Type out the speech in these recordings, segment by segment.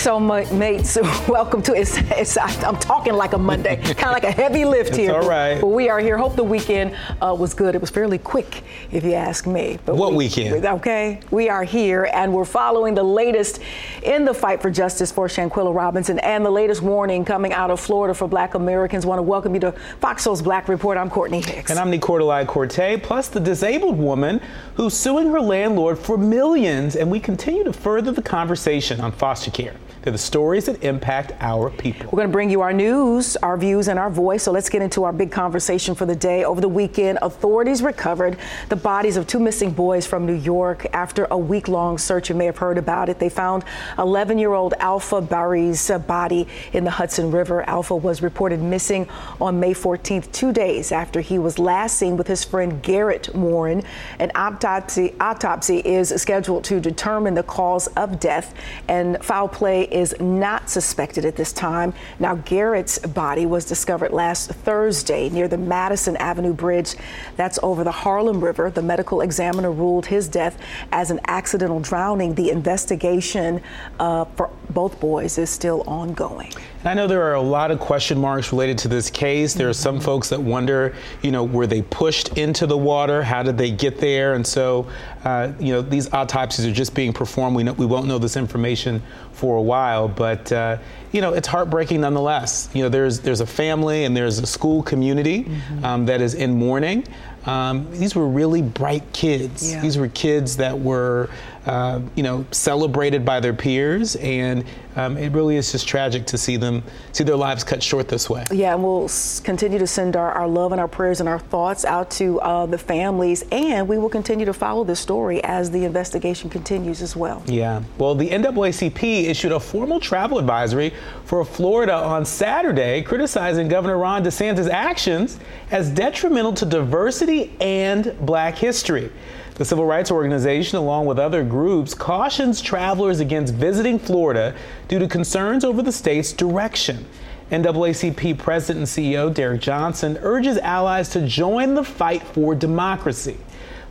so much, mates, welcome to it's, it's, I'm talking like a Monday, kind of like a heavy lift here. All right. But we are here. Hope the weekend uh, was good. It was fairly quick, if you ask me. But what we, weekend? Okay, we are here and we're following the latest in the fight for justice for Shanquella Robinson and the latest warning coming out of Florida for Black Americans. Want to welcome you to Fox Soul's Black Report. I'm Courtney Hicks. And I'm Nicordelai Corte, plus the disabled woman who's suing her landlord for millions. And we continue to further the conversation on foster care. They're the stories that impact our people. We're going to bring you our news, our views, and our voice. So let's get into our big conversation for the day. Over the weekend, authorities recovered the bodies of two missing boys from New York after a week long search. You may have heard about it. They found 11 year old Alpha Barry's body in the Hudson River. Alpha was reported missing on May 14th, two days after he was last seen with his friend Garrett Warren. An autopsy, autopsy is scheduled to determine the cause of death, and foul play is not suspected at this time. Now, Garrett's body was discovered last Thursday near the Madison Avenue Bridge. That's over the Harlem River. The medical examiner ruled his death as an accidental drowning. The investigation uh, for both boys is still ongoing. And I know there are a lot of question marks related to this case. There are some mm-hmm. folks that wonder, you know, were they pushed into the water? How did they get there? And so, uh, you know, these autopsies are just being performed. We know, we won't know this information for a while, but uh, you know, it's heartbreaking nonetheless. You know, there's there's a family and there's a school community mm-hmm. um, that is in mourning. Um, these were really bright kids. Yeah. These were kids that were uh, you know, celebrated by their peers, and um, it really is just tragic to see them see their lives cut short this way. Yeah, and we'll continue to send our, our love and our prayers and our thoughts out to uh, the families, and we will continue to follow this story as the investigation continues as well. Yeah, well, the NAACP issued a formal travel advisory for Florida on Saturday, criticizing Governor Ron DeSantis' actions as detrimental to diversity and Black history. The civil rights organization, along with other groups, cautions travelers against visiting Florida due to concerns over the state's direction. NAACP President and CEO Derrick Johnson urges allies to join the fight for democracy.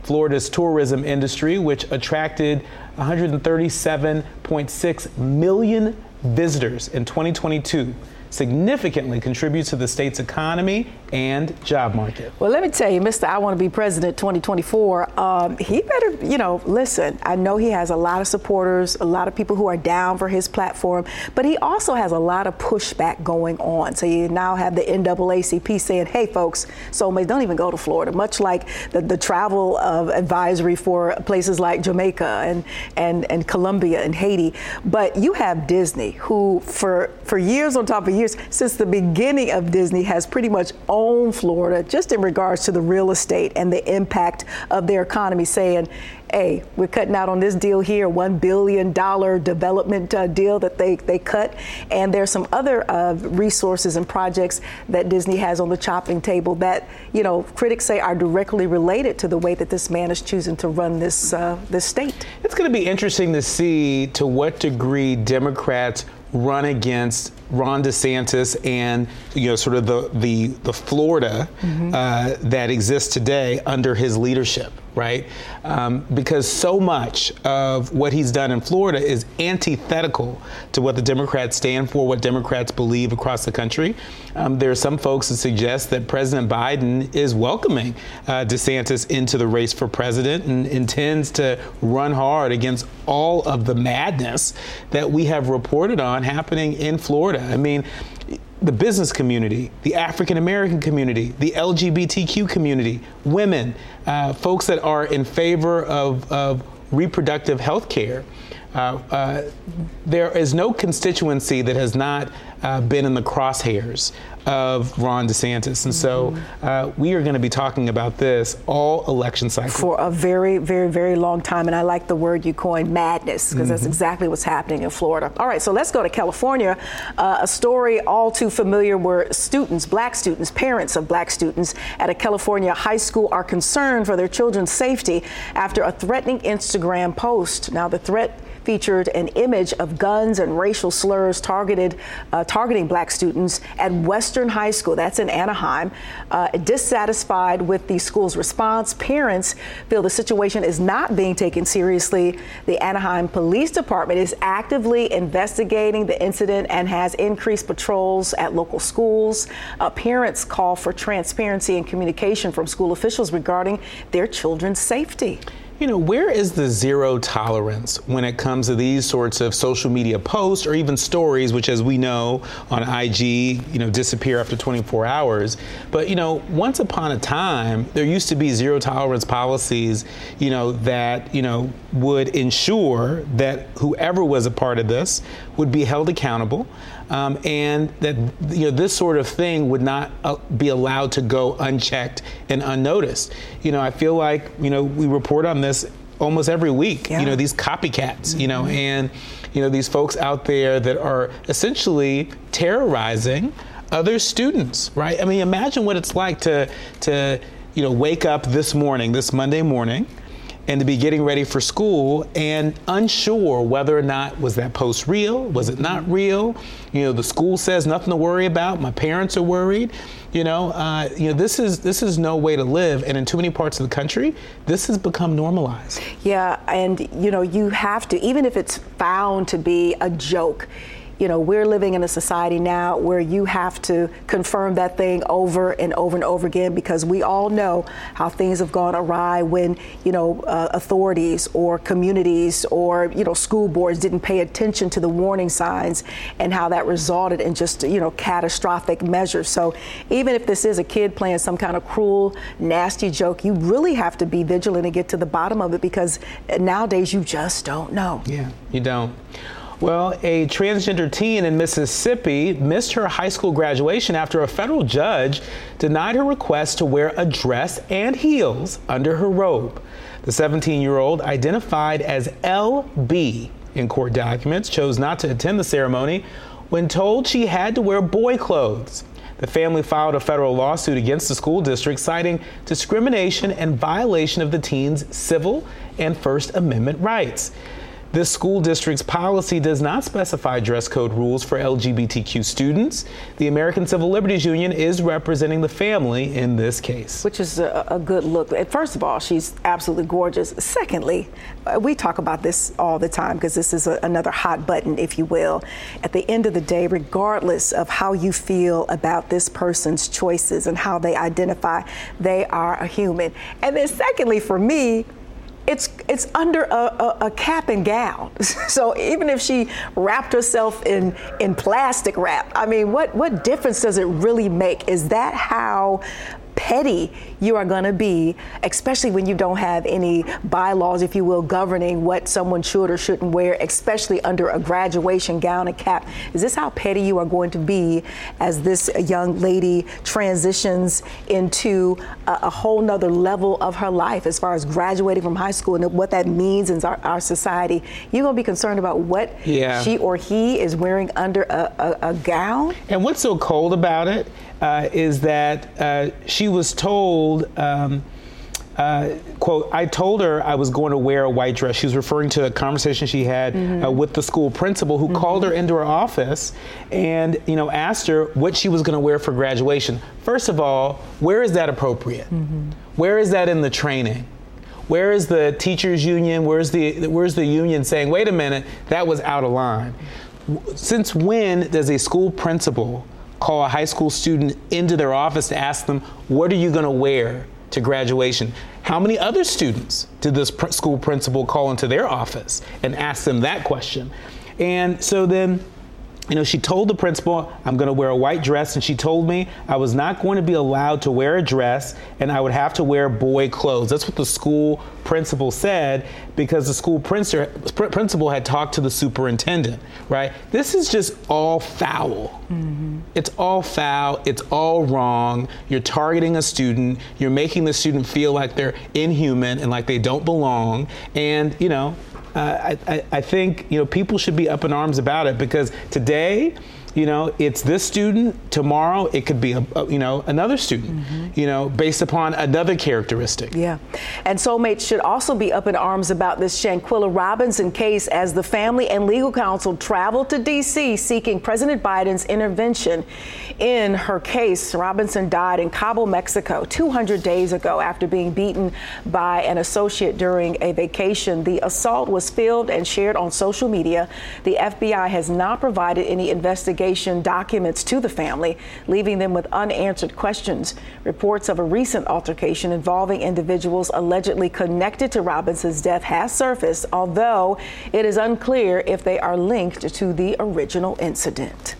Florida's tourism industry, which attracted 137.6 million visitors in 2022, significantly contributes to the state's economy and job market. Well, let me tell you, Mr. I Want to Be President 2024, um, he better, you know, listen. I know he has a lot of supporters, a lot of people who are down for his platform, but he also has a lot of pushback going on. So you now have the NAACP saying, hey, folks, soulmates, don't even go to Florida, much like the, the travel advisory for places like Jamaica and, and, and Colombia and Haiti. But you have Disney, who for, for years on top of years, since the beginning of Disney, has pretty much owned Florida just in regards to the real estate and the impact of their economy, saying, hey, we're cutting out on this deal here, $1 billion development uh, deal that they, they cut. And there's some other uh, resources and projects that Disney has on the chopping table that, you know, critics say are directly related to the way that this man is choosing to run this, uh, this state. It's going to be interesting to see to what degree Democrats run against Ron DeSantis and you know sort of the the, the Florida mm-hmm. uh, that exists today under his leadership right? Um, because so much of what he's done in Florida is antithetical to what the Democrats stand for, what Democrats believe across the country. Um, there are some folks that suggest that President Biden is welcoming uh, DeSantis into the race for president and intends to run hard against all of the madness that we have reported on happening in Florida. I mean, the business community, the African American community, the LGBTQ community, women, uh, folks that are in favor of, of reproductive health care. Uh, uh, there is no constituency that has not uh, been in the crosshairs of Ron DeSantis. And so mm-hmm. uh, we are going to be talking about this all election cycle. For a very, very, very long time. And I like the word you coined, madness, because mm-hmm. that's exactly what's happening in Florida. All right, so let's go to California. Uh, a story all too familiar where students, black students, parents of black students at a California high school are concerned for their children's safety after a threatening Instagram post. Now, the threat featured an image of guns and racial slurs targeted, uh, targeting black students at West Western High School, that's in Anaheim, uh, dissatisfied with the school's response. Parents feel the situation is not being taken seriously. The Anaheim Police Department is actively investigating the incident and has increased patrols at local schools. Uh, parents call for transparency and communication from school officials regarding their children's safety you know, where is the zero tolerance when it comes to these sorts of social media posts or even stories, which, as we know on IG, you know, disappear after 24 hours? But, you know, once upon a time, there used to be zero tolerance policies, you know, that, you know, would ensure that whoever was a part of this would be held accountable um, and that you know this sort of thing would not uh, be allowed to go unchecked and unnoticed. You know, I feel like you know we report on this almost every week. Yeah. You know, these copycats. Mm-hmm. You know, mm-hmm. and you know these folks out there that are essentially terrorizing other students. Right? I mean, imagine what it's like to to you know wake up this morning, this Monday morning and to be getting ready for school and unsure whether or not was that post real, was it not real? You know, the school says nothing to worry about. My parents are worried. You know, uh, you know, this is this is no way to live, and in too many parts of the country, this has become normalized. Yeah, and you know, you have to, even if it's found to be a joke you know, we're living in a society now where you have to confirm that thing over and over and over again because we all know how things have gone awry when, you know, uh, authorities or communities or, you know, school boards didn't pay attention to the warning signs and how that resulted in just, you know, catastrophic measures. So even if this is a kid playing some kind of cruel, nasty joke, you really have to be vigilant and get to the bottom of it because nowadays you just don't know. Yeah, you don't. Well, a transgender teen in Mississippi missed her high school graduation after a federal judge denied her request to wear a dress and heels under her robe. The 17 year old, identified as LB in court documents, chose not to attend the ceremony when told she had to wear boy clothes. The family filed a federal lawsuit against the school district citing discrimination and violation of the teen's civil and First Amendment rights. This school district's policy does not specify dress code rules for LGBTQ students. The American Civil Liberties Union is representing the family in this case. Which is a, a good look. First of all, she's absolutely gorgeous. Secondly, uh, we talk about this all the time because this is a, another hot button, if you will. At the end of the day, regardless of how you feel about this person's choices and how they identify, they are a human. And then, secondly, for me, it's it's under a, a, a, cap and gown. so even if she wrapped herself in in plastic wrap, I mean, what what difference does it really make? Is that how petty you are going to be, especially when you don't have any bylaws, if you will, governing what someone should or shouldn't wear, especially under a graduation gown and cap. Is this how petty you are going to be as this young lady transitions into a, a whole nother level of her life as far as graduating from high school and what that means in our, our society? You're going to be concerned about what yeah. she or he is wearing under a, a, a gown? And what's so cold about it? Uh, is that uh, she was told. Um, uh, quote, I told her I was going to wear a white dress. She was referring to a conversation she had mm-hmm. uh, with the school principal who mm-hmm. called her into her office and, you know, asked her what she was going to wear for graduation. First of all, where is that appropriate? Mm-hmm. Where is that in the training? Where is the teachers union? Where's the where's the union saying, "Wait a minute, that was out of line." Since when does a school principal call a high school student into their office to ask them, what are you going to wear to graduation? How many other students did this pr- school principal call into their office and ask them that question? And so then you know, she told the principal, I'm going to wear a white dress, and she told me I was not going to be allowed to wear a dress and I would have to wear boy clothes. That's what the school principal said because the school principal had talked to the superintendent, right? This is just all foul. Mm-hmm. It's all foul. It's all wrong. You're targeting a student. You're making the student feel like they're inhuman and like they don't belong. And, you know, uh, I, I, think you know people should be up in arms about it because today you know, it's this student. Tomorrow, it could be a, a you know another student. Mm-hmm. You know, based upon another characteristic. Yeah, and soulmates should also be up in arms about this Shanquella Robinson case as the family and legal counsel traveled to D.C. seeking President Biden's intervention in her case. Robinson died in Cabo, Mexico, 200 days ago after being beaten by an associate during a vacation. The assault was filmed and shared on social media. The FBI has not provided any investigation documents to the family, leaving them with unanswered questions. Reports of a recent altercation involving individuals allegedly connected to Robinson's death has surfaced, although it is unclear if they are linked to the original incident.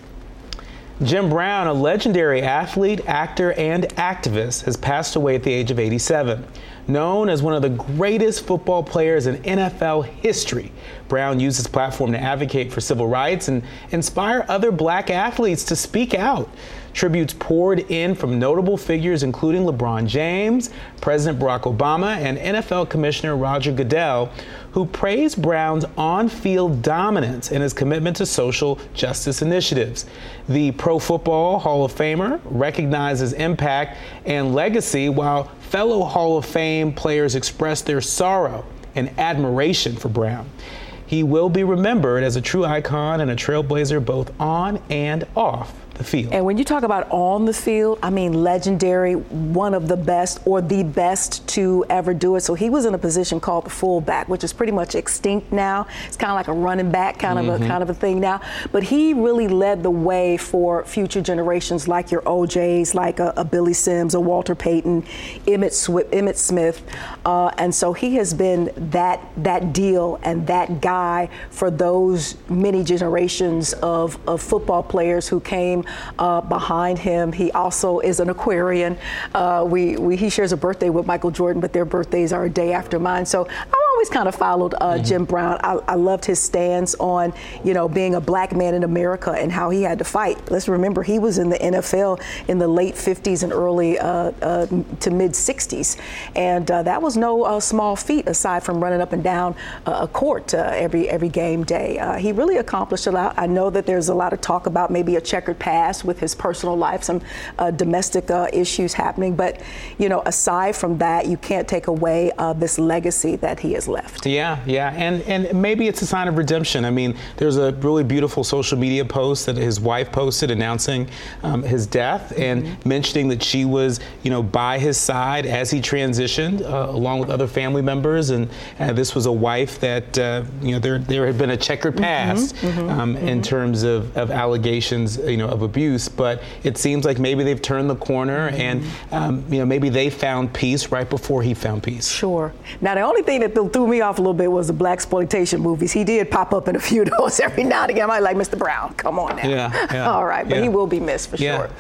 Jim Brown, a legendary athlete, actor, and activist, has passed away at the age of 87. Known as one of the greatest football players in NFL history, Brown used his platform to advocate for civil rights and inspire other black athletes to speak out. Tributes poured in from notable figures including LeBron James, President Barack Obama, and NFL Commissioner Roger Goodell, who praised Brown's on field dominance and his commitment to social justice initiatives. The Pro Football Hall of Famer recognized his impact and legacy, while fellow Hall of Fame players expressed their sorrow and admiration for Brown. He will be remembered as a true icon and a trailblazer both on and off the field. And when you talk about on the field, I mean legendary, one of the best or the best to ever do it. So he was in a position called the fullback, which is pretty much extinct now. It's kind of like a running back kind mm-hmm. of a mm-hmm. kind of a thing now. But he really led the way for future generations like your OJs, like a, a Billy Sims, a Walter Payton, Emmitt, Sw- Emmitt Smith, uh, and so he has been that that deal and that guy for those many generations of, of football players who came uh, behind him. He also is an Aquarian. Uh, we, we, he shares a birthday with Michael Jordan, but their birthdays are a day after mine. So always kind of followed uh, mm-hmm. Jim Brown. I, I, loved his stance on, you know, being a black man in America and how he had to fight. Let's remember he was in the NFL in the late 50s and early uh, uh, to mid 60s, and uh, that was no uh, small feat aside from running up and down a court every every game day. he really accomplished a lot. I know that there's a lot of talk about maybe a checkered past with his personal life, some domestic issues happening, but you know, aside from that, you can't take away this legacy that he has left. Yeah, yeah, and and maybe it's a sign of redemption. I mean, there's a really beautiful social media post that his wife posted announcing um, his death and mm-hmm. mentioning that she was, you know, by his side as he transitioned, uh, along with other family members, and uh, this was a wife that, uh, you know, there there had been a checkered mm-hmm, past mm-hmm, um, in mm-hmm. terms of, of allegations, you know, of abuse, but it seems like maybe they've turned the corner, mm-hmm. and um, you know, maybe they found peace right before he found peace. Sure. Now, the only thing that threw me off a little bit was the blaxploitation movies. He did pop up in a few of those every now and again. I'm like, Mr. Brown, come on now. Yeah, yeah All right, but yeah. he will be missed for sure.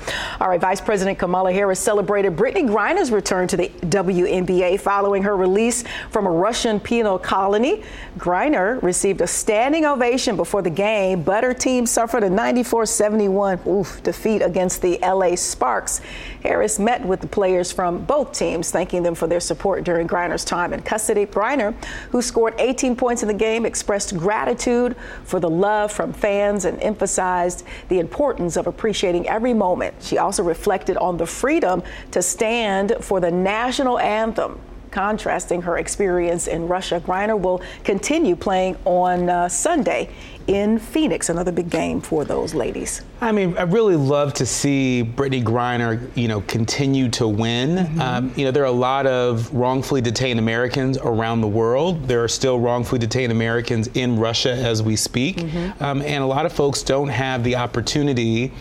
All right, Vice President Kamala Harris celebrated Brittney Griner's return to the WNBA following her release from a Russian penal colony. Griner received a standing ovation before the game, but her team suffered a 94-71 defeat against the LA Sparks. Harris met with the players from both teams, thanking them for their support during Griner's time in custody. Griner, who scored 18 points in the game, expressed gratitude for the love from fans and emphasized the importance of appreciating every moment. She also reflected on the freedom to stand for the national anthem contrasting her experience in Russia. Griner will continue playing on uh, Sunday in Phoenix, another big game for those ladies. I mean, I really love to see Brittney Griner, you know, continue to win. Mm-hmm. Um, you know, there are a lot of wrongfully detained Americans around the world. There are still wrongfully detained Americans in Russia as we speak, mm-hmm. um, and a lot of folks don't have the opportunity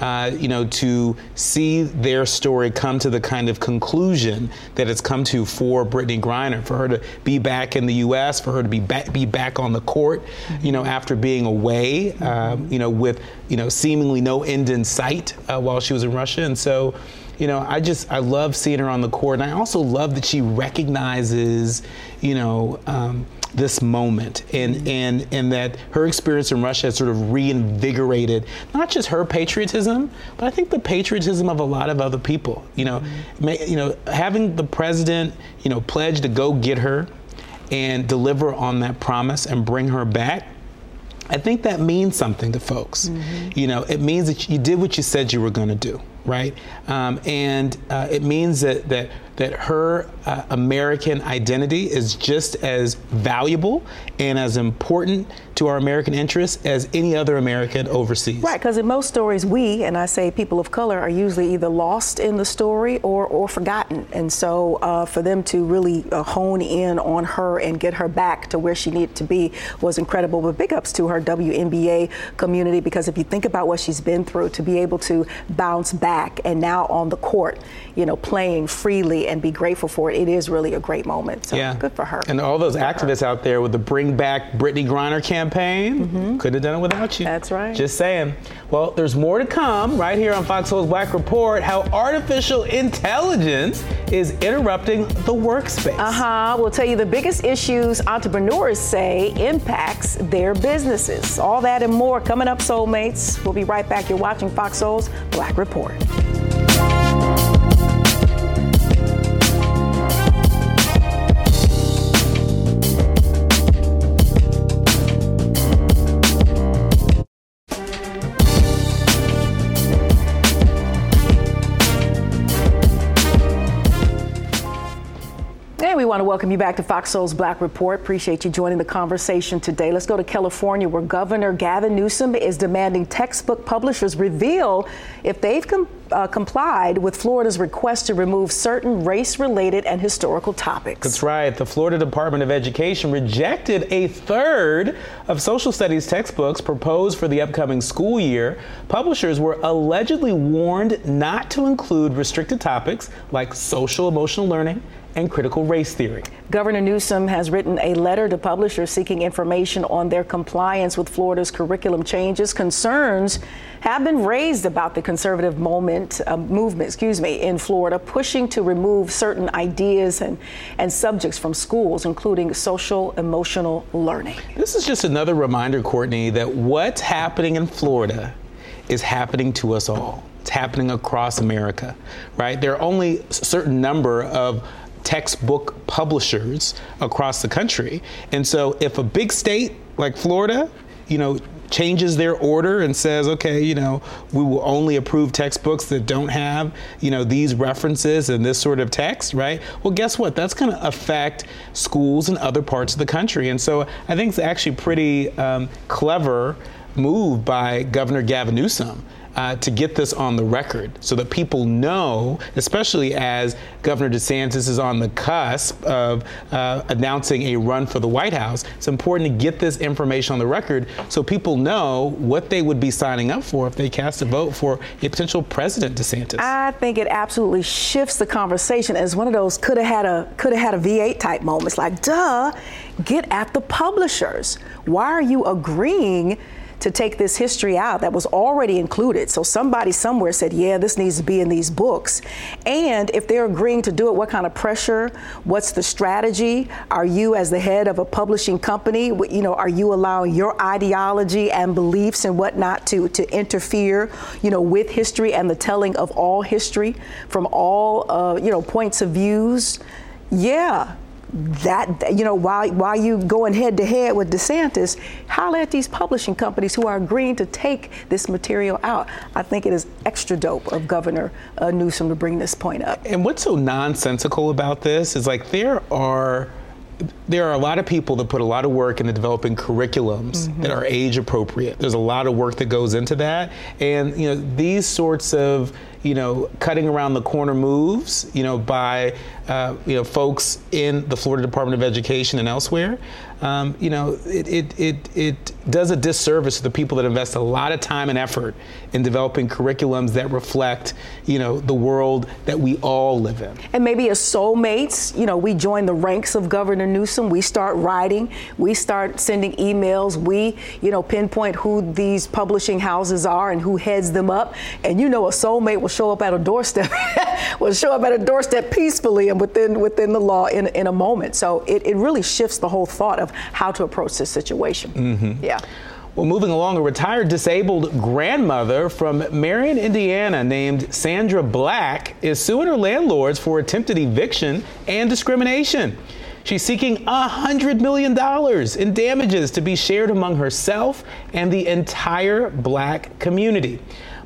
uh, you know, to see their story come to the kind of conclusion that it's come to for Brittney Griner, for her to be back in the U.S., for her to be back, be back on the court, you know, after being away, um, you know, with, you know, seemingly no end in sight uh, while she was in Russia. And so, you know, I just I love seeing her on the court, and I also love that she recognizes, you know, um, this moment and and and that her experience in Russia has sort of reinvigorated not just her patriotism but I think the patriotism of a lot of other people you know mm-hmm. you know having the president you know pledge to go get her and deliver on that promise and bring her back I think that means something to folks. Mm-hmm. You know, it means that you did what you said you were going to do, right? Um, and uh, it means that that that her uh, American identity is just as valuable and as important to our American interests as any other American overseas. Right, because in most stories, we, and I say people of color, are usually either lost in the story or, or forgotten. And so uh, for them to really uh, hone in on her and get her back to where she needed to be was incredible. But big ups to her WNBA community because if you think about what she's been through, to be able to bounce back and now on the court, you know, playing freely and be grateful for it. It is really a great moment. So yeah. good for her. And all those activists out there with the Bring Back Brittney Griner campaign mm-hmm. could have done it without you. That's right. Just saying. Well, there's more to come right here on Fox Soul's Black Report how artificial intelligence is interrupting the workspace. Uh huh. We'll tell you the biggest issues entrepreneurs say impacts their businesses. All that and more coming up, Soulmates. We'll be right back. You're watching Fox Soul's Black Report. We want to welcome you back to Fox Soul's Black Report. Appreciate you joining the conversation today. Let's go to California, where Governor Gavin Newsom is demanding textbook publishers reveal if they've com- uh, complied with Florida's request to remove certain race related and historical topics. That's right. The Florida Department of Education rejected a third of social studies textbooks proposed for the upcoming school year. Publishers were allegedly warned not to include restricted topics like social emotional learning and critical race theory. Governor Newsom has written a letter to publishers seeking information on their compliance with Florida's curriculum changes. Concerns have been raised about the conservative moment, uh, movement, excuse me, in Florida, pushing to remove certain ideas and, and subjects from schools, including social emotional learning. This is just another reminder, Courtney, that what's happening in Florida is happening to us all. It's happening across America, right? There are only a certain number of textbook publishers across the country. And so if a big state like Florida, you know, changes their order and says, okay, you know, we will only approve textbooks that don't have, you know, these references and this sort of text, right? Well, guess what? That's going to affect schools in other parts of the country. And so I think it's actually pretty um, clever move by Governor Gavin Newsom uh, to get this on the record so that people know, especially as Governor DeSantis is on the cusp of uh, announcing a run for the White House. It's important to get this information on the record so people know what they would be signing up for if they cast a vote for a potential President DeSantis. I think it absolutely shifts the conversation as one of those could have had a could have had a V8 type moments. Like, duh, get at the publishers. Why are you agreeing? To take this history out that was already included. So somebody somewhere said, yeah, this needs to be in these books. And if they're agreeing to do it, what kind of pressure? What's the strategy? Are you, as the head of a publishing company, you know, are you allowing your ideology and beliefs and whatnot to, to interfere, you know, with history and the telling of all history from all, uh, you know, points of views? Yeah, that you know while while you going head to head with DeSantis, holler at these publishing companies who are agreeing to take this material out. I think it is extra dope of Governor uh, Newsom to bring this point up. And what's so nonsensical about this is like there are there are a lot of people that put a lot of work into developing curriculums mm-hmm. that are age appropriate. There's a lot of work that goes into that, and you know these sorts of you know, cutting around the corner moves, you know, by, uh, you know, folks in the Florida Department of Education and elsewhere, um, you know, it, it, it, it does a disservice to the people that invest a lot of time and effort in developing curriculums that reflect, you know, the world that we all live in. And maybe as soulmates, you know, we join the ranks of Governor Newsom. We start writing, we start sending emails, we, you know, pinpoint who these publishing houses are and who heads them up. And you know, a soulmate will show up at a doorstep, will show up at a doorstep peacefully and within within the law in, in a moment. So it, it really shifts the whole thought of how to approach this situation. Mm-hmm. Yeah. Well, moving along, a retired disabled grandmother from Marion, Indiana, named Sandra Black, is suing her landlords for attempted eviction and discrimination. She's seeking $100 million in damages to be shared among herself and the entire black community.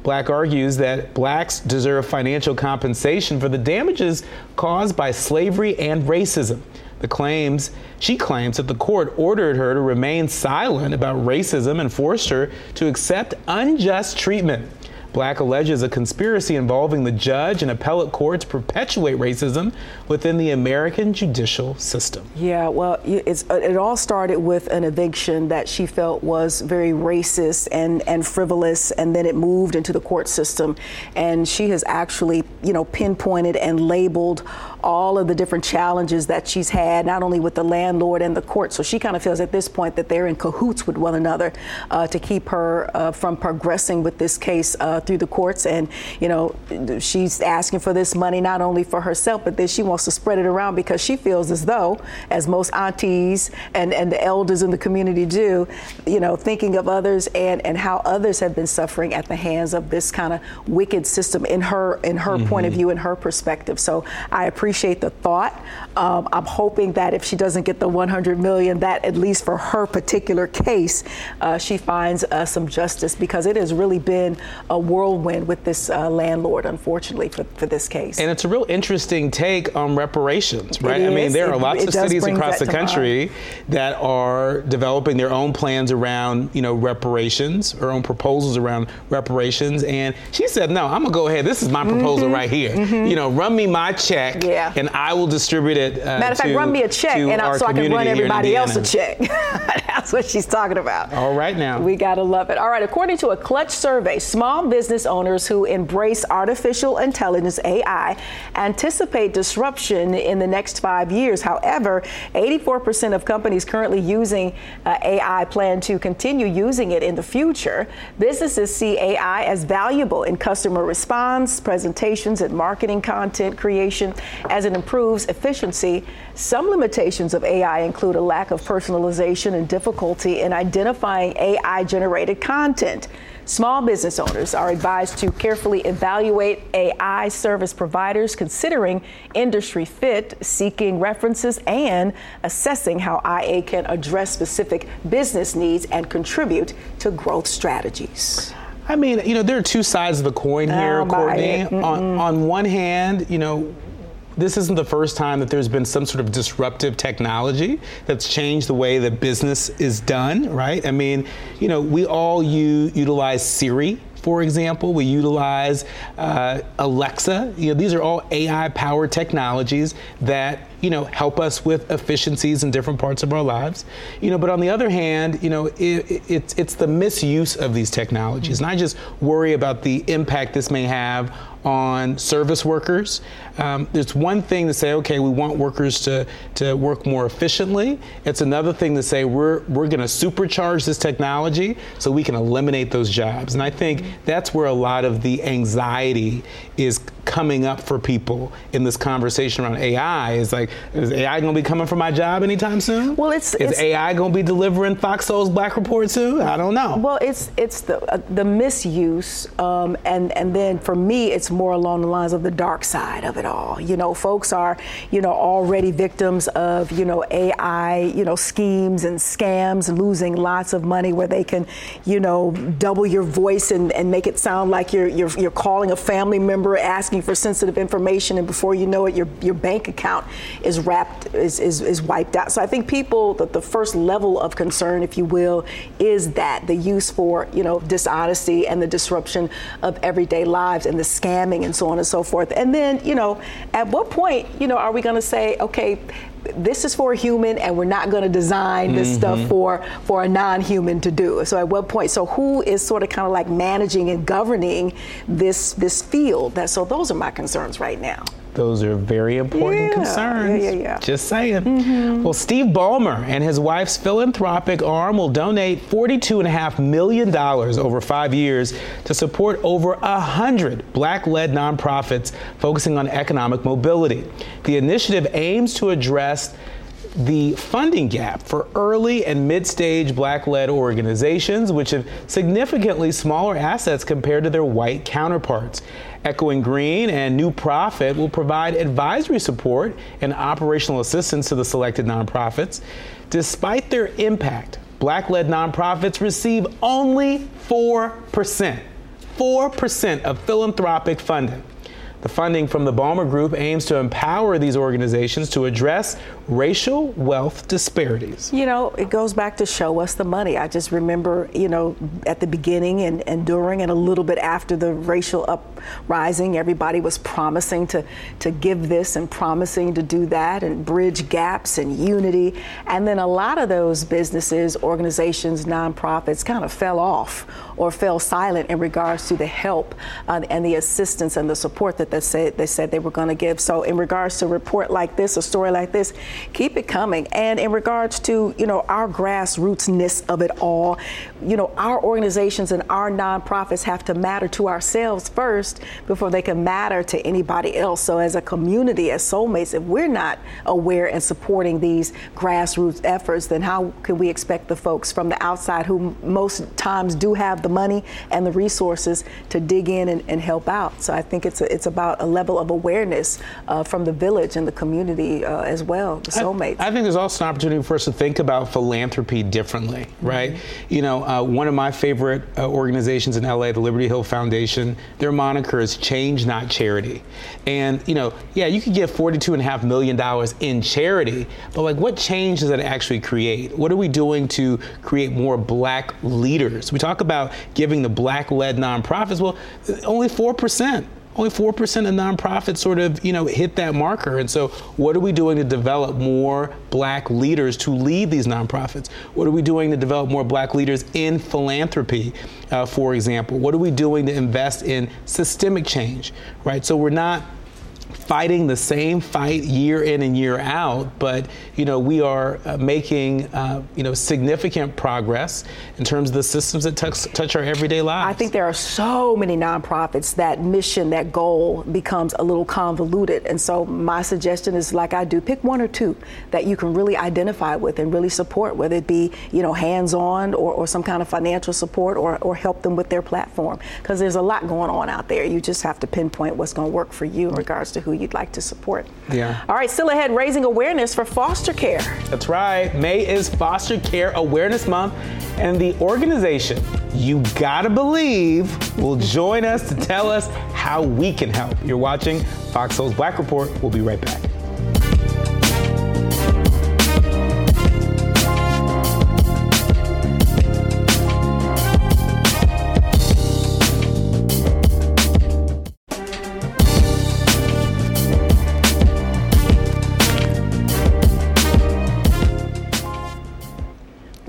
Black argues that blacks deserve financial compensation for the damages caused by slavery and racism. The claims she claims that the court ordered her to remain silent about racism and forced her to accept unjust treatment. Black alleges a conspiracy involving the judge and appellate courts perpetuate racism within the American judicial system. Yeah, well, uh, it all started with an eviction that she felt was very racist and, and frivolous, and then it moved into the court system. And she has actually, you know, pinpointed and labeled all of the different challenges that she's had, not only with the landlord and the court. So she kind of feels at this point that they're in cahoots with one another uh, to keep her uh, from progressing with this case uh, through the courts. And, you know, she's asking for this money not only for herself, but then she wants to spread it around because she feels as though, as most aunties and, and the elders in the community do, you know, thinking of others and, and how others have been suffering at the hands of this kind of wicked system in her in her mm-hmm. point of view, in her perspective. So I appreciate appreciate the thought. Um, I'm hoping that if she doesn't get the 100 million, that at least for her particular case, uh, she finds uh, some justice because it has really been a whirlwind with this uh, landlord, unfortunately, for, for this case. And it's a real interesting take on reparations, right? I mean, there are it, lots it of cities across the country mind. that are developing their own plans around, you know, reparations, her own proposals around reparations. And she said, no, I'm gonna go ahead. This is my proposal mm-hmm. right here. Mm-hmm. You know, run me my check. Yeah yeah. And I will distribute it. Uh, Matter of fact, run me a check, and I, so I can run everybody else a check. That's what she's talking about. All right, now. We gotta love it. All right, according to a Clutch survey, small business owners who embrace artificial intelligence (AI) anticipate disruption in the next five years. However, 84% of companies currently using uh, AI plan to continue using it in the future. Businesses see AI as valuable in customer response, presentations, and marketing content creation as it improves efficiency. Some limitations of AI include a lack of personalization and difficulty in identifying AI generated content. Small business owners are advised to carefully evaluate AI service providers, considering industry fit, seeking references, and assessing how IA can address specific business needs and contribute to growth strategies. I mean, you know, there are two sides of the coin here, oh, Courtney. On, on one hand, you know, this isn't the first time that there's been some sort of disruptive technology that's changed the way that business is done, right? I mean, you know, we all u- utilize Siri for example. We utilize uh, Alexa. You know, these are all AI-powered technologies that you know help us with efficiencies in different parts of our lives. You know, but on the other hand, you know, it, it, it's it's the misuse of these technologies, and I just worry about the impact this may have on service workers. Um, it's one thing to say, okay, we want workers to, to work more efficiently. It's another thing to say we're, we're going to supercharge this technology so we can eliminate those jobs. And I think that's where a lot of the anxiety is coming up for people in this conversation around AI. Is like, is AI going to be coming for my job anytime soon? Well, it's is it's, AI going to be delivering Fox Soul's Black Report soon? I don't know. Well, it's it's the uh, the misuse, um, and and then for me, it's more along the lines of the dark side of it all. You know, folks are you know already victims of you know AI you know schemes and scams, losing lots of money where they can you know double your voice and, and make it sound like you're you're you're calling a family member asking for sensitive information, and before you know it, your your bank account is wrapped is is, is wiped out. So I think people the, the first level of concern, if you will, is that the use for you know dishonesty and the disruption of everyday lives and the scamming and so on and so forth. And then you know, at what point you know are we going to say okay? This is for a human and we're not going to design this mm-hmm. stuff for for a non-human to do. So at what point so who is sort of kind of like managing and governing this this field? That so those are my concerns right now those are very important yeah, concerns. Yeah, yeah, yeah. Just saying. Mm-hmm. Well, Steve Ballmer and his wife's philanthropic arm will donate $42.5 million over five years to support over 100 black led nonprofits focusing on economic mobility. The initiative aims to address the funding gap for early and mid stage black led organizations, which have significantly smaller assets compared to their white counterparts. Echoing Green and New Profit will provide advisory support and operational assistance to the selected nonprofits. Despite their impact, black led nonprofits receive only 4%. 4% of philanthropic funding. The funding from the Ballmer Group aims to empower these organizations to address racial wealth disparities. You know, it goes back to show us the money. I just remember, you know, at the beginning and, and during and a little bit after the racial uprising, everybody was promising to, to give this and promising to do that and bridge gaps and unity. And then a lot of those businesses, organizations, nonprofits kind of fell off or fell silent in regards to the help uh, and the assistance and the support that they said they said they were going to give. So in regards to a report like this, a story like this, keep it coming. And in regards to you know our grassrootsness of it all, you know our organizations and our nonprofits have to matter to ourselves first before they can matter to anybody else. So as a community, as soulmates, if we're not aware and supporting these grassroots efforts, then how can we expect the folks from the outside who most times do have the money and the resources to dig in and, and help out? So I think it's a, it's about a level of awareness uh, from the village and the community uh, as well, the soulmates. I, I, think there's also an opportunity for us to think about philanthropy differently, right? Mm-hmm. You know, uh, one of my favorite uh, organizations in LA, the Liberty Hill Foundation, their moniker is Change Not Charity. And, you know, yeah, you could give $42.5 million in charity, but like what change does that actually create? What are we doing to create more black leaders? We talk about giving the black led nonprofits, well, only 4% only 4% of nonprofits sort of, you know, hit that marker. And so what are we doing to develop more black leaders to lead these nonprofits? What are we doing to develop more black leaders in philanthropy, uh, for example? What are we doing to invest in systemic change, right? So we're not fighting the same fight year in and year out, but you know we are uh, making uh, you know significant progress in terms of the systems that touch, touch our everyday lives. I think there are so many nonprofits that mission, that goal becomes a little convoluted, and so my suggestion is like I do, pick one or two that you can really identify with and really support, whether it be you know hands-on or, or some kind of financial support or, or help them with their platform, because there's a lot going on out there. You just have to pinpoint what's going to work for you in regards to who you'd like to support. Yeah. All right, still ahead, raising awareness for foster care. That's right. May is Foster Care Awareness Month, and the organization You Gotta Believe will join us to tell us how we can help. You're watching Fox Soul's Black Report. We'll be right back.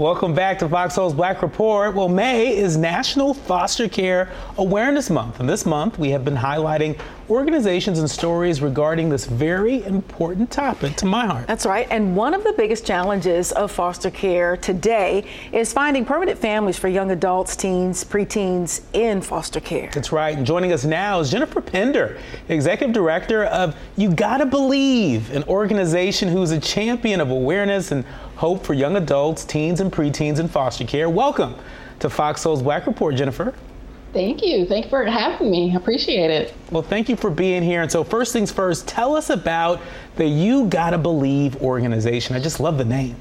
Welcome back to Fox Soul's Black Report. Well, May is National Foster Care Awareness Month, and this month we have been highlighting organizations and stories regarding this very important topic to my heart. That's right. And one of the biggest challenges of foster care today is finding permanent families for young adults, teens, preteens in foster care. That's right. And joining us now is Jennifer Pender, Executive Director of You Gotta Believe, an organization who's a champion of awareness and hope for young adults, teens, and preteens in foster care. Welcome to Fox Soul's Black Report, Jennifer. Thank you. Thank you for having me. I appreciate it. Well, thank you for being here. And so, first things first, tell us about the You Gotta Believe organization. I just love the name.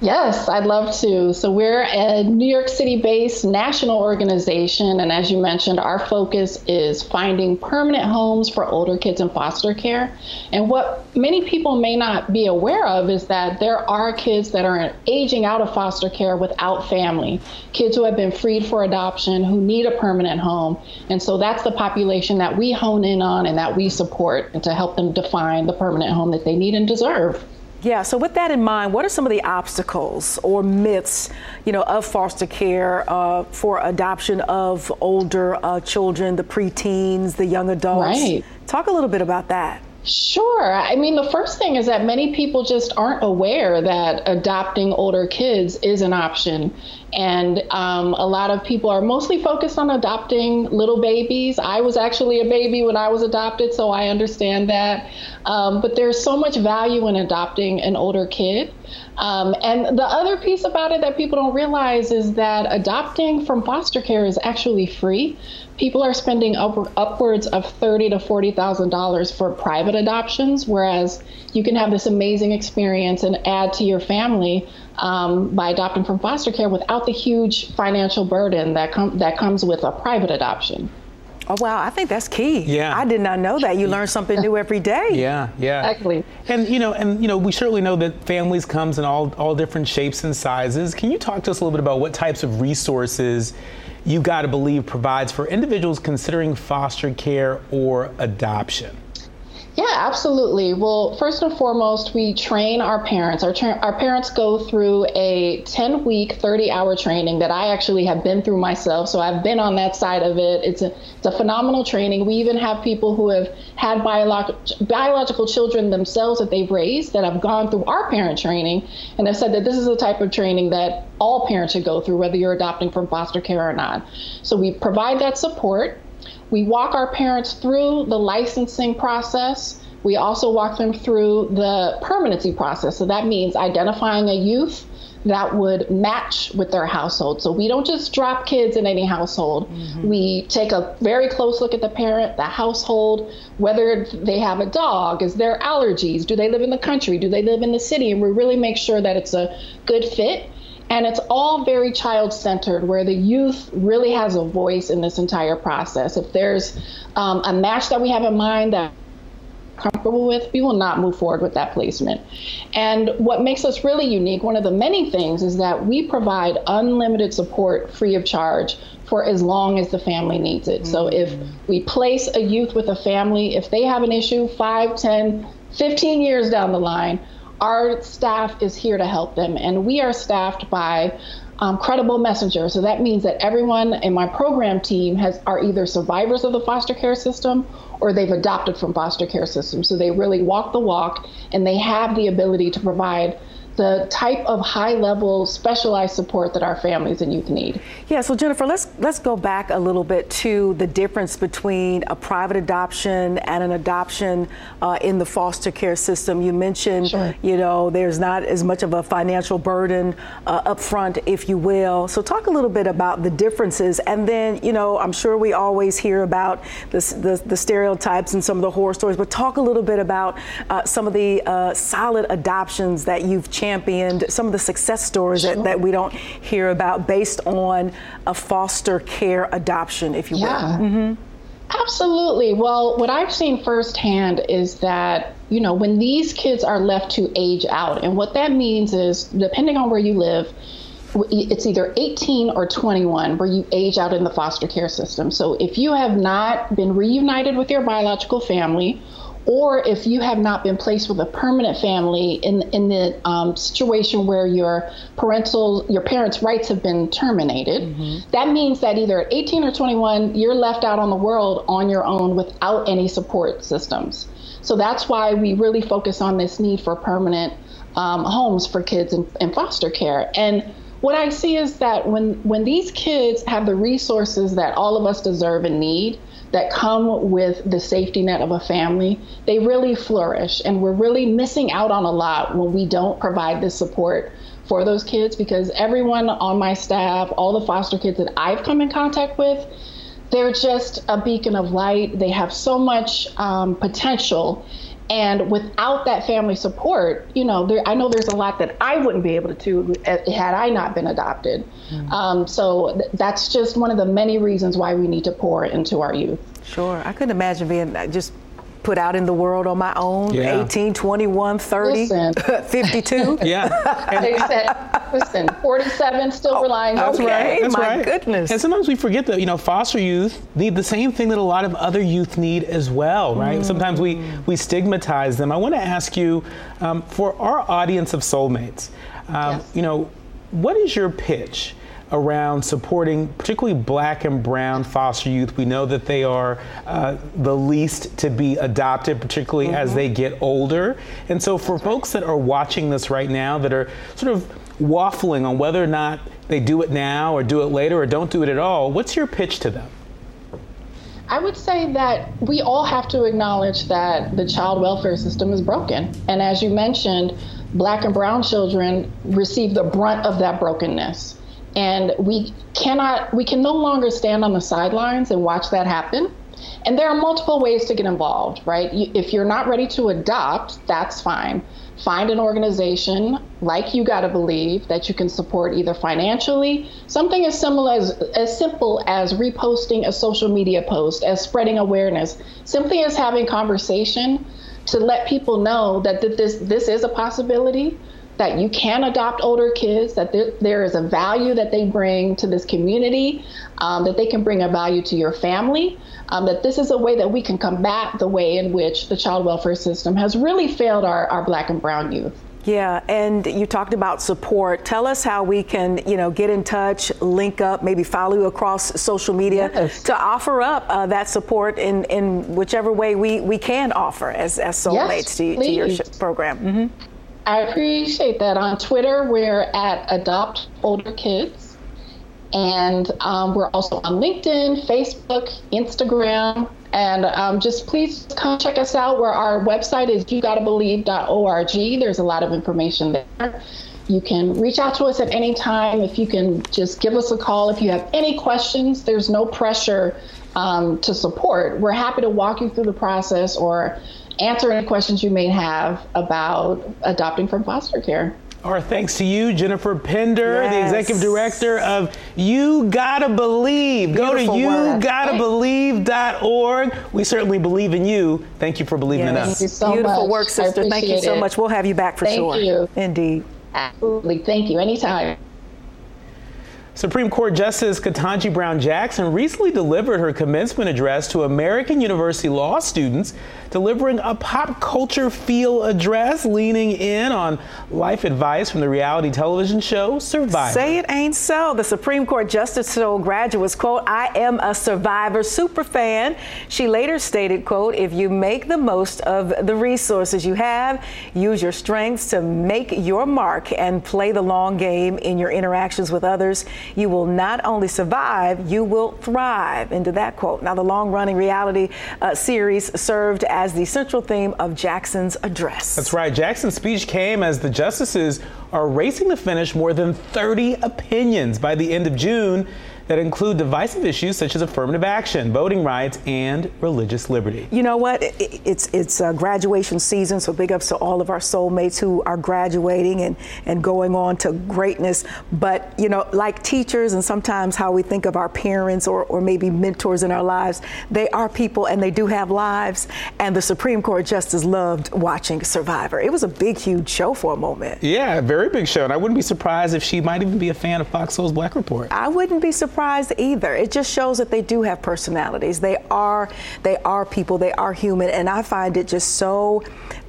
Yes, I'd love to. So, we're a New York City based national organization. And as you mentioned, our focus is finding permanent homes for older kids in foster care. And what many people may not be aware of is that there are kids that are aging out of foster care without family, kids who have been freed for adoption, who need a permanent home. And so, that's the population that we hone in on and that we support and to help them define the permanent home that they need and deserve. Yeah, so with that in mind, what are some of the obstacles or myths, you know, of foster care uh, for adoption of older uh, children, the preteens, the young adults? Right. Talk a little bit about that. Sure. I mean, the first thing is that many people just aren't aware that adopting older kids is an option. And um, a lot of people are mostly focused on adopting little babies. I was actually a baby when I was adopted, so I understand that. Um, but there's so much value in adopting an older kid. Um, and the other piece about it that people don't realize is that adopting from foster care is actually free. People are spending up, upwards of thirty to forty thousand dollars for private adoptions, whereas you can have this amazing experience and add to your family um, by adopting from foster care without the huge financial burden that com- that comes with a private adoption. Oh wow, I think that's key. Yeah. I did not know that. You learn something new every day. Yeah, yeah. Exactly. And you know, and you know, we certainly know that families comes in all all different shapes and sizes. Can you talk to us a little bit about what types of resources You Gotta Believe provides for individuals considering foster care or adoption? Yeah, absolutely. Well, first and foremost, we train our parents. Our, tra- our parents go through a 10 week, 30 hour training that I actually have been through myself. So I've been on that side of it. It's a, it's a phenomenal training. We even have people who have had biolog- biological children themselves that they've raised that have gone through our parent training and have said that this is the type of training that all parents should go through, whether you're adopting from foster care or not. So we provide that support. We walk our parents through the licensing process. We also walk them through the permanency process. So that means identifying a youth that would match with their household. So we don't just drop kids in any household. Mm-hmm. We take a very close look at the parent, the household, whether they have a dog, is there allergies, do they live in the country, do they live in the city, and we really make sure that it's a good fit. And it's all very child centered, where the youth really has a voice in this entire process. If there's um, a match that we have in mind that comfortable with, we will not move forward with that placement. And what makes us really unique, one of the many things, is that we provide unlimited support free of charge for as long as the family needs it. Mm-hmm. So if we place a youth with a family, if they have an issue 5, 10, 15 years down the line, our staff is here to help them. And we are staffed by um, credible messengers. So that means that everyone in my program team has are either survivors of the foster care system or they've adopted from foster care systems. So they really walk the walk and they have the ability to provide the type of high level specialized support that our families and youth need. Yeah, so Jennifer, let's let's go back a little bit to the difference between a private adoption and an adoption uh, in the foster care system. You mentioned, sure. you know, there's not as much of a financial burden uh, up front, if you will. So talk a little bit about the differences, and then, you know, I'm sure we always hear about the, the, the stereotypes and some of the horror stories, but talk a little bit about uh, some of the uh, solid adoptions that you've changed championed some of the success stories sure. that, that, we don't hear about based on a foster care adoption, if you yeah. will. Mm-hmm. Absolutely. Well, what I've seen firsthand is that, you know, when these kids are left to age out, and what that means is, depending on where you live, it's either 18 or 21 where you age out in the foster care system. So if you have not been reunited with your biological family, or if you have not been placed with a permanent family in in the um, situation where your parental your parents' rights have been terminated, mm-hmm. that means that either at 18 or 21 you're left out on the world on your own without any support systems. So that's why we really focus on this need for permanent um, homes for kids in, in foster care and what I see is that when when these kids have the resources that all of us deserve and need, that come with the safety net of a family, they really flourish. And we're really missing out on a lot when we don't provide this support for those kids because everyone on my staff, all the foster kids that I've come in contact with, they're just a beacon of light. They have so much um, potential. And without that family support, you know, there, I know there's a lot that I wouldn't be able to do had I not been adopted. Mm. Um, so th- that's just one of the many reasons why we need to pour into our youth. Sure. I couldn't imagine being uh, just put out in the world on my own yeah. 18 21 30 listen. 52 yeah listen 47 still oh, relying that's okay. right that's my right. goodness and sometimes we forget that you know foster youth need the same thing that a lot of other youth need as well right mm. sometimes we we stigmatize them i want to ask you um, for our audience of soulmates um, yes. you know what is your pitch around supporting particularly black and brown foster youth. We know that they are uh, the least to be adopted, particularly mm-hmm. as they get older. And so, for folks that are watching this right now that are sort of waffling on whether or not they do it now or do it later or don't do it at all. What's your pitch to them? I would say that we all have to acknowledge that the child welfare system is broken. And as you mentioned, black and brown children receive the brunt of that brokenness. And we cannot, we can no longer stand on the sidelines and watch that happen. And there are multiple ways to get involved, right? If you're not ready to adopt, that's fine find an organization like You Gotta Believe that you can support either financially something as simple as as simple as reposting a social media post as spreading awareness simply as having conversation to let people know that this this is a possibility that you can adopt older kids, that there, there is a value that they bring to this community, um, that they can bring a value to your family, um, that this is a way that we can combat the way in which the child welfare system has really failed our, our black and brown youth. Yeah, and you talked about support. Tell us how we can, you know, get in touch, link up, maybe follow you across social media yes. to offer up uh, that support in, in whichever way we, we can offer as, as soulmates yes, to, to, your program. Mm-hmm. I appreciate that. On Twitter, we're at Adopt Older Kids. And um, we're also on LinkedIn, Facebook, Instagram. And um, just please come check us out where our website is yougottabelieve.org. There's a lot of information there. You can reach out to us at any time. If you can just give us a call if you have any questions, there's no pressure um, to support. We're happy to walk you through the process or answer any questions you may have about adopting from foster care. Our thanks to you, Jennifer Pender, yes. the executive director of You Gotta Believe. Beautiful Go to yougottabelieve.org. We certainly believe in you. Thank you for believing yes. in us. Thank you so Beautiful much. work, sister. Thank you so it. much. We'll have you back for Thank sure. Thank you. Indeed. Absolutely. Thank you. Anytime. Supreme Court Justice Ketanji Brown Jackson recently delivered her commencement address to American University law students delivering a pop culture feel address leaning in on life advice from the reality television show Survivor. Say it ain't so. The Supreme Court Justice told graduates, quote, I am a Survivor super fan. She later stated, quote, if you make the most of the resources you have, use your strengths to make your mark and play the long game in your interactions with others, you will not only survive, you will thrive. Into that quote. Now, the long running reality uh, series served as as the central theme of Jackson's address. That's right. Jackson's speech came as the justices are racing to finish more than 30 opinions by the end of June that include divisive issues such as affirmative action, voting rights, and religious liberty. You know what? It's it's uh, graduation season, so big ups to all of our soulmates who are graduating and and going on to greatness. But you know, like teachers, and sometimes how we think of our parents or or maybe mentors in our lives, they are people and they do have lives. And the Supreme Court justice loved watching Survivor. It was a big, huge show for a moment. Yeah, very big show, and I wouldn't be surprised if she might even be a fan of Fox Soul's Black Report. I wouldn't be surprised surprised either. It just shows that they do have personalities. They are they are people. They are human, and I find it just so.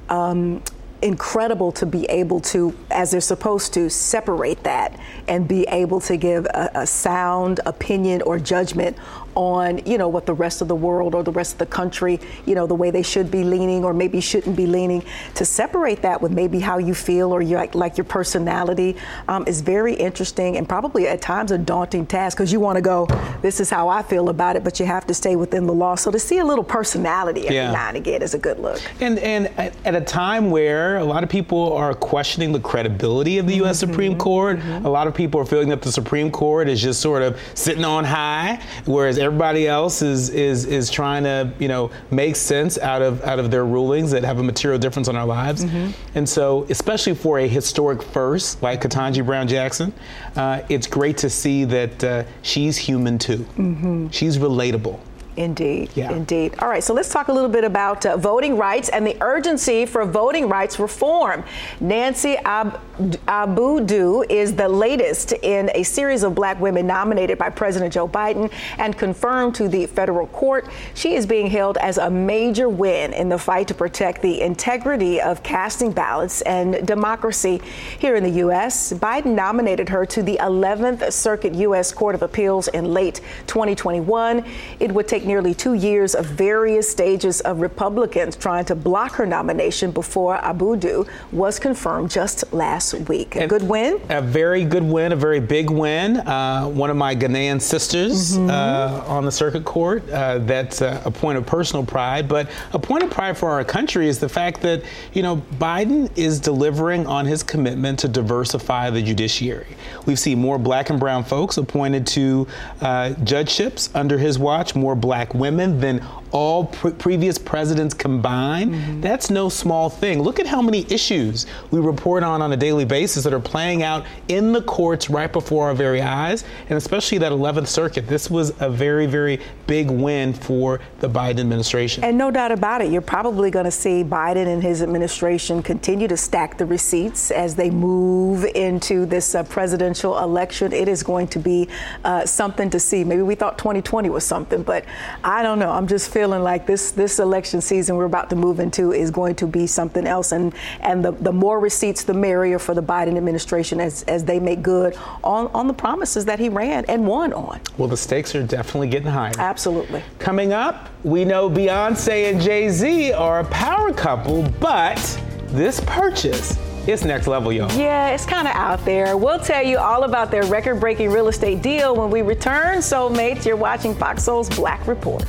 Um, incredible to be able to, as they're supposed to, separate that and be able to give a, a, sound opinion or judgment on, you know, what the rest of the world or the rest of the country, you know, the way they should be leaning or maybe shouldn't be leaning. To separate that with maybe how you feel or you like, like your personality um, is very interesting and probably at times a daunting task because you want to go, this is how I feel about it, but you have to stay within the law. So to see a little personality every yeah. now and again is a good look. And and at a time where a lot of people are questioning the credibility of the U.S. Mm-hmm. Supreme Court, mm-hmm. a lot of people are feeling that the Supreme Court is just sort of sitting on high, whereas everybody else is is is trying to you know make sense out of out of their rulings that have a material difference on our lives. Mm-hmm. And so, especially for a historic first like Ketanji Brown Jackson, uh, it's great to see that uh, she's human too. Mm-hmm. She's relatable. Indeed, yeah. indeed. All right, so let's talk a little bit about uh, voting rights and the urgency for voting rights reform. Nancy Ab- Abudu is the latest in a series of black women nominated by President Joe Biden and confirmed to the federal court. She is being hailed as a major win in the fight to protect the integrity of casting ballots and democracy here in the U.S. Biden nominated her to the 11th Circuit U.S. Court of Appeals in late 2021. It would take nearly two years of various stages of Republicans trying to block her nomination before Abudu was confirmed just last week. A good win? A very good win, a very big win. Uh, one of my Ghanaian sisters mm-hmm. uh, on the circuit court. Uh, that's a point of personal pride, but a point of pride for our country is the fact that, you know, Biden is delivering on his commitment to diversify the judiciary. We've seen more black and brown folks appointed to uh, judgeships under his watch, more black women than all pre- previous presidents combined, mm-hmm. that's no small thing. Look at how many issues we report on on a daily basis that are playing out in the courts right before our very eyes, and especially that 11th Circuit. This was a very, very big win for the Biden administration. And no doubt about it, you're probably going to see Biden and his administration continue to stack the receipts as they move into this uh, presidential election. It is going to be uh, something to see. Maybe we thought 2020 was something, but I don't know. I'm just feeling like this this election season we're about to move into is going to be something else. And and the, the more receipts, the merrier for the Biden administration as, as they make good on, on the promises that he ran and won on. Well, the stakes are definitely getting higher. Absolutely. Coming up, we know Beyonce and Jay Z are a power couple, but this purchase it's next level, y'all. Yeah, it's kind of out there. We'll tell you all about their record breaking real estate deal when we return. Soulmates, you're watching Fox Soul's Black Report.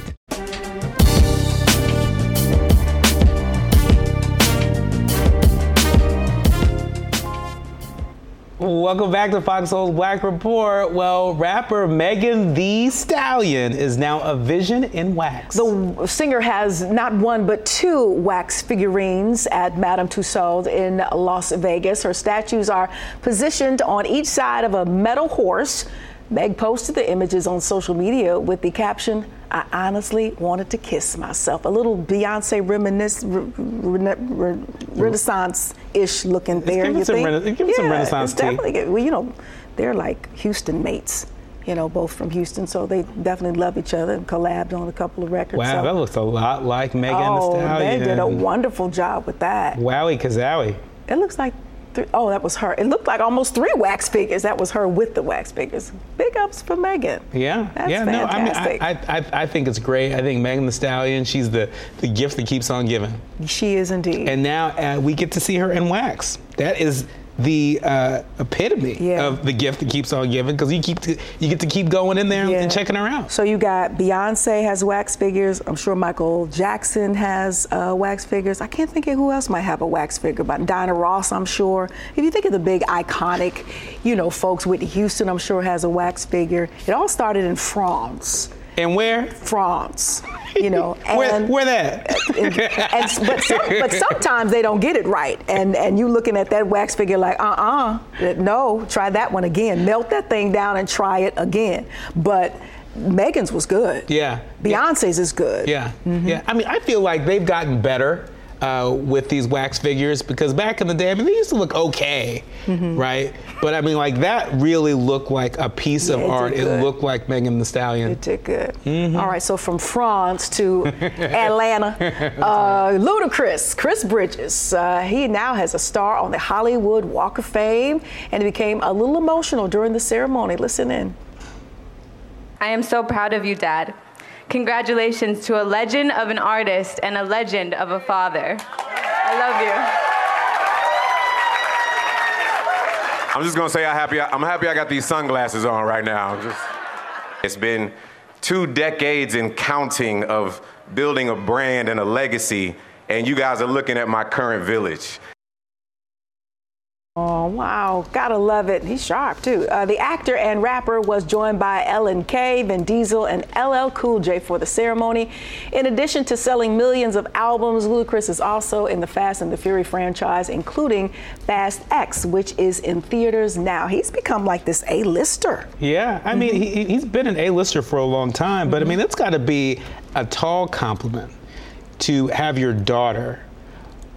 Welcome back to Fox Soul's Black Report. Well, rapper Megan Thee Stallion is now a vision in wax. The singer has not one but two wax figurines at Madame Tussauds in Las Vegas. Her statues are positioned on each side of a metal horse. Meg posted the images on social media with the caption, I honestly wanted to kiss myself. A little Beyonce reminisce, re, re, Renaissance-ish looking there. Give you think? Rena- give yeah, some Renaissance it's definitely. Well, you know, they're like Houston mates. You know, both from Houston, so they definitely love each other and collabed on a couple of records. Wow, so. that looks a lot like Megan oh, Thee Stallion. they did a wonderful job with that. Wowie kazowie. It looks like Three, oh, that was her. It looked like almost three wax figures. That was her with the wax figures. Big ups for Megan. Yeah, That's yeah. Fantastic. No, I mean, I, I, I think it's great. I think Megan Thee Stallion. She's the the gift that keeps on giving. She is indeed. And now uh, we get to see her in wax. That is the uh, epitome yeah. of the gift that keeps on giving because you keep to, you get to keep going in there yeah. and checking her out. So you got Beyonce has wax figures. I'm sure Michael Jackson has uh, wax figures. I can't think of who else might have a wax figure, but Diana Ross, I'm sure. If you think of the big iconic, you know, folks, Whitney Houston, I'm sure has a wax figure. It all started in France. And where? France. You know, and where, where that? And, and, but, some, but sometimes they don't get it right, and and you looking at that wax figure like, uh uh no, try that one again. Melt that thing down and try it again. But Megan's was good. Yeah. Beyonce's yeah. is good. Yeah. Mm-hmm. Yeah. I mean, I feel like they've gotten better uh, with these wax figures because back in the day, I mean, they used to look okay, mm-hmm. right? But I mean, like that really looked like a piece yeah, of art. It looked like Megan Thee Stallion. It did good. Mm-hmm. All right, so from France to Atlanta, uh, Ludacris, Chris Bridges, uh, he now has a star on the Hollywood Walk of Fame, and he became a little emotional during the ceremony. Listen in. I am so proud of you, Dad. Congratulations to a legend of an artist and a legend of a father. I love you. I'm just gonna say I'm happy. I'm happy I got these sunglasses on right now. Just, it's been two decades in counting of building a brand and a legacy, and you guys are looking at my current village. Oh, wow. Gotta love it. He's sharp, too. Uh, the actor and rapper was joined by Ellen K, Vin Diesel, and LL Cool J for the ceremony. In addition to selling millions of albums, Ludacris is also in the Fast and the Fury franchise, including Fast X, which is in theaters now. He's become like this A-lister. Yeah, I mean, mm-hmm. he, has been an A-lister for a long time, but mm-hmm. I mean, that's gotta be a tall compliment to have your daughter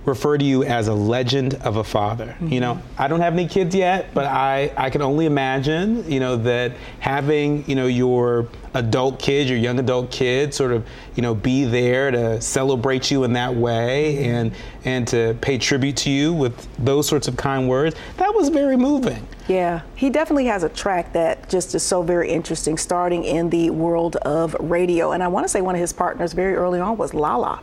refer to you as a legend of a father. Mm-hmm. You know, I don't have any kids yet, but I, I can only imagine, you know, that having, you know, your adult kids, your young adult kids sort of, you know, be there to celebrate you in that way and and to pay tribute to you with those sorts of kind words, that was very moving. Yeah, he definitely has a track that just is so very interesting, starting in the world of radio. And I want to say one of his partners very early on was Lala.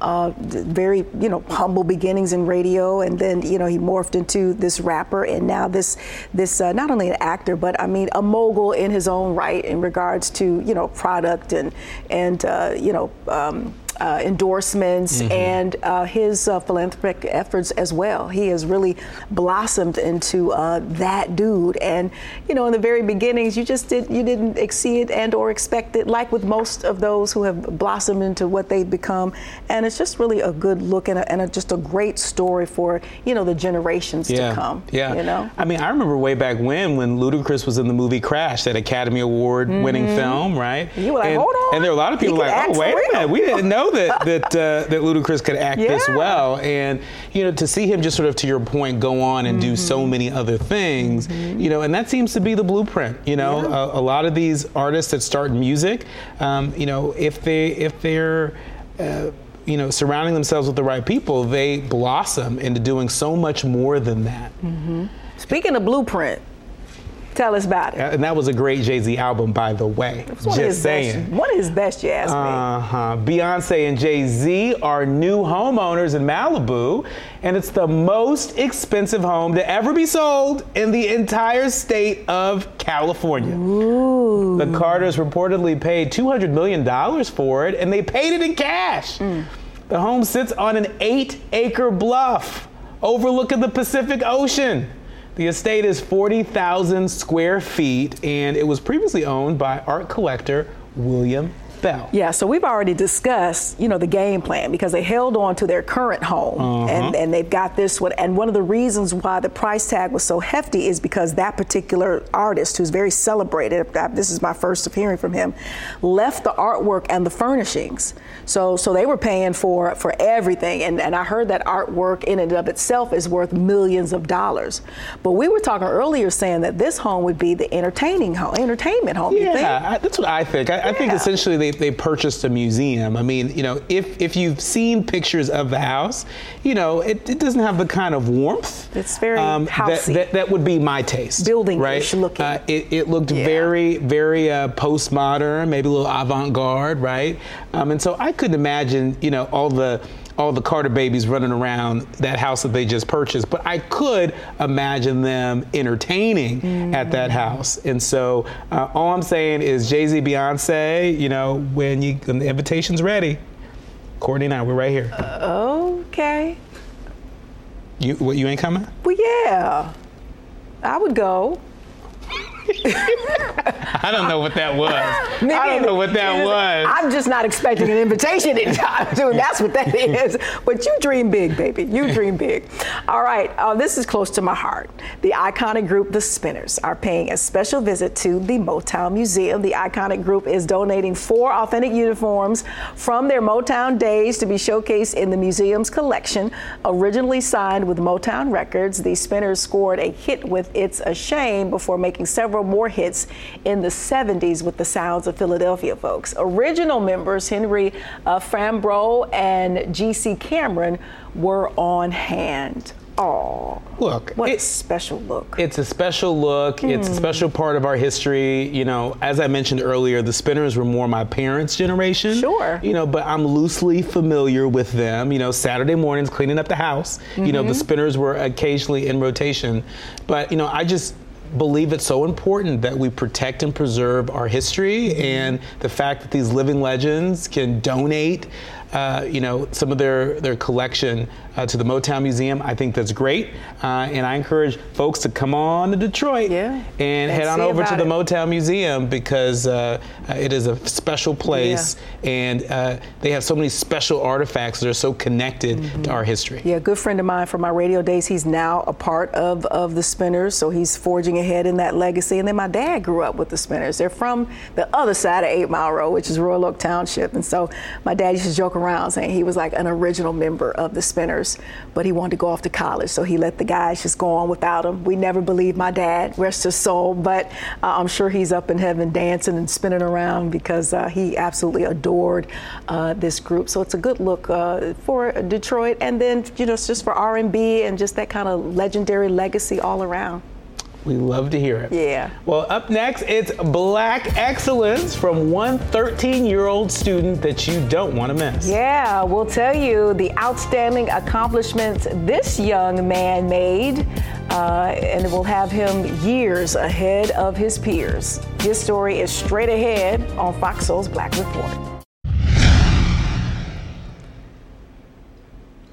Uh, very, you know, humble beginnings in radio, and then you know he morphed into this rapper, and now this this uh, not only an actor, but I mean a mogul in his own right in regards to you know product and and uh, you know. Um, uh, endorsements mm-hmm. and uh, his uh, philanthropic efforts as well. He has really blossomed into uh, that dude. And you know, in the very beginnings, you just did you didn't see it and or expect it, like with most of those who have blossomed into what they've become. And it's just really a good look and, a, and a, just a great story for you know the generations yeah. to come. Yeah, you know. I mean, I remember way back when when Ludacris was in the movie Crash, that Academy Award winning mm-hmm. film, right? You were like, and, hold on. And there were a lot of people like, oh wait a minute, we didn't know know that that uh, that Ludacris could act yeah. this well, and you know to see him just sort of to your point go on and mm-hmm. do so mm-hmm. many other things, mm-hmm. you know, and that seems to be the blueprint. You know, yeah. a, a, lot of these artists that start in music, um, you know, if they if they're uh, you know, surrounding themselves with the right people, they blossom into doing so much more than that. Mm-hmm. Speaking of blueprint, Tell us about it. And that was a great Jay Z album, by the way. Just saying. Best, one of his best, you ask me. Uh huh. Beyonce and Jay Z are new homeowners in Malibu, and it's the most expensive home to ever be sold in the entire state of California. Ooh. The Carters reportedly paid $200 million for it, and they paid it in cash. Mm. The home sits on an eight acre bluff overlooking the Pacific Ocean. The estate is 40,000 square feet and it was previously owned by art collector William Yeah, so we've already discussed, you know, the game plan because they held on to their current home uh-huh. and, and they've got this one. And one of the reasons why the price tag was so hefty is because that particular artist, who's very celebrated, this is my first of hearing from him, left the artwork and the furnishings so so they were paying for for everything, and and I heard that artwork in and of itself is worth millions of dollars. But we were talking earlier saying that this home would be the entertaining home, entertainment home. Yeah, I, that's what I think. I, yeah. I, think essentially they, they purchased a museum. I mean, you know, if if you've seen pictures of the house, you know, it, it doesn't have the kind of warmth. It's very um, that, that, that, would be my taste. Building right? looking. Uh, it, it looked yeah. very very uh, postmodern, maybe a little avant garde, right? Um, and so I couldn't imagine, you know, all the all the Carter babies running around that house that they just purchased, but I could imagine them entertaining mm. at that house. And so uh, all I'm saying is Jay Z, Beyonce, you know, when you when the invitation's ready, Courtney and I, we're right here. Uh, okay. You what? You ain't coming? Well, yeah, I would go. I don't know what that was. Maybe I don't know what that was. I'm just not expecting an invitation anytime soon. That's what that is. But you dream big, baby. You dream big. All right. Uh, this is close to my heart. The iconic group, The Spinners, are paying a special visit to the Motown Museum. The iconic group is donating four authentic uniforms from their Motown days to be showcased in the museum's collection. Originally signed with Motown Records, the Spinners scored a hit with It's a Shame before making several several more hits in the 70s with the sounds of Philadelphia folks. Original members Henry uh, and G.C. Cameron were on hand. Oh, look! What it, a special look! It's a special look. Mm. It's a hmm. special part of our history. You know, as I mentioned earlier, the Spinners were more my parents' generation. Sure. You know, but I'm loosely familiar with them. You know, Saturday mornings cleaning up the house. Mm-hmm. You know, the mm-hmm. Spinners were occasionally in rotation, but you know, I just believe it's so important that we protect and preserve our history and the fact that these living legends can donate uh, you know, some of their, their collection uh, to the Motown Museum. I think that's great. Uh, and I encourage folks to come on to Detroit yeah. and head on over to the Motown Museum because uh, uh, it is a special place yeah. and uh, they have so many special artifacts that are so connected mm-hmm. to our history. Yeah, a good friend of mine from my radio days, he's now a part of, of the Spinners, so he's forging ahead in that legacy. And then my dad grew up with the Spinners. They're from the other side of Eight Mile Road, which is Royal Oak Township. And so my dad used to joke around saying he was like an original member of the Spinners, but he wanted to go off to college, so he let the guys just go on without him. We never believed my dad, rest his soul, but uh, I'm sure he's up in heaven dancing and spinning around because uh, he absolutely adored uh, this group. So it's a good look uh, for Detroit, and then you know, it's just for R&B and just that kind of legendary legacy all around. We love to hear it. Yeah. Well, up next, it's Black Excellence from one 13 year old student that you don't want to miss. Yeah, we'll tell you the outstanding accomplishments this young man made, uh, and it will have him years ahead of his peers. His story is straight ahead on Fox Soul's Black Report.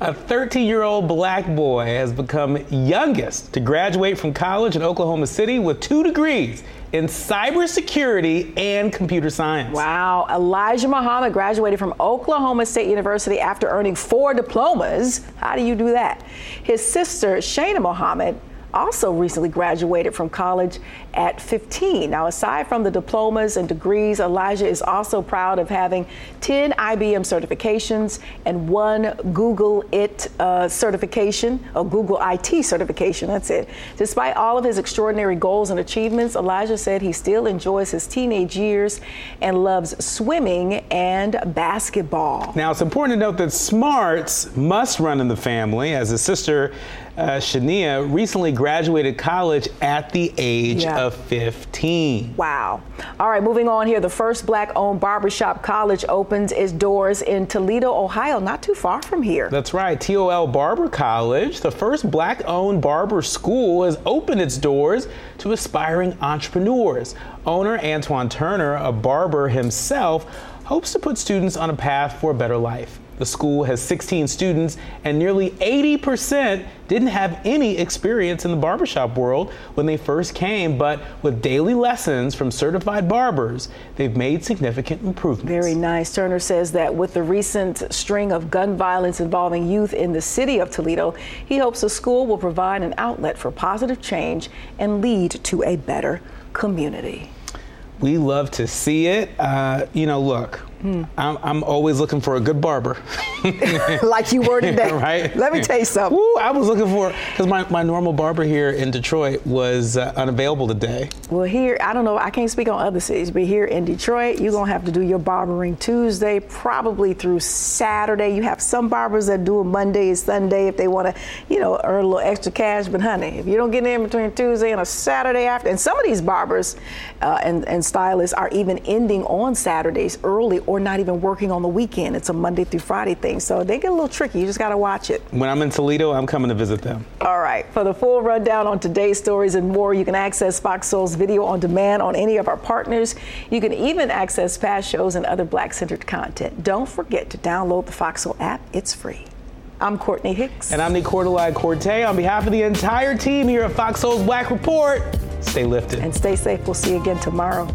A 13 year old black boy has become youngest to graduate from college in Oklahoma City with two degrees in cybersecurity and computer science. Wow. Elijah Muhammad graduated from Oklahoma State University after earning four diplomas. How do you do that? His sister, Shayna Muhammad, also recently graduated from college at 15. Now, aside from the diplomas and degrees, Elijah is also proud of having 10 IBM certifications and one Google IT uh, certification, or Google IT certification. That's it. Despite all of his extraordinary goals and achievements, Elijah said he still enjoys his teenage years and loves swimming and basketball. Now, it's important to note that smarts must run in the family, as his sister uh, Shania recently graduated college at the age yeah. of 15. Wow. All right, moving on here. The first black owned barbershop college opens its doors in Toledo, Ohio, not too far from here. That's right. TOL Barber College, the first black owned barber school, has opened its doors to aspiring entrepreneurs. Owner Antoine Turner, a barber himself, hopes to put students on a path for a better life. The school has 16 students, and nearly 80% didn't have any experience in the barbershop world when they first came, but with daily lessons from certified barbers, they've made significant improvements. Very nice. Turner says that with the recent string of gun violence involving youth in the city of Toledo, he hopes the school will provide an outlet for positive change and lead to a better community. We love to see it. Uh, you know, look, Hmm. I'm, I'm, always looking for a good barber. like you were today. right? Let me tell you something. Woo, I was looking for, because my, my normal barber here in Detroit was uh, unavailable today. Well, here, I don't know, I can't speak on other cities, but here in Detroit, you're going to have to do your barbering Tuesday, probably through Saturday. You have some barbers that do it Monday and Sunday if they want to, you know, earn a little extra cash. But honey, if you don't get in between Tuesday and a Saturday after, and some of these barbers uh, and, and stylists are even ending on Saturdays early or not even working on the weekend. It's a Monday through Friday thing. So they get a little tricky. You just got to watch it. When I'm in Toledo, I'm coming to visit them. All right. For the full rundown on today's stories and more, you can access Fox Soul's video on demand on any of our partners. You can even access past shows and other black centered content. Don't forget to download the Fox Soul app, it's free. I'm Courtney Hicks. And I'm Nii-Quartelai Quartey. On behalf of the entire team here at Fox Soul's Black Report, stay lifted. And stay safe. We'll see you again tomorrow.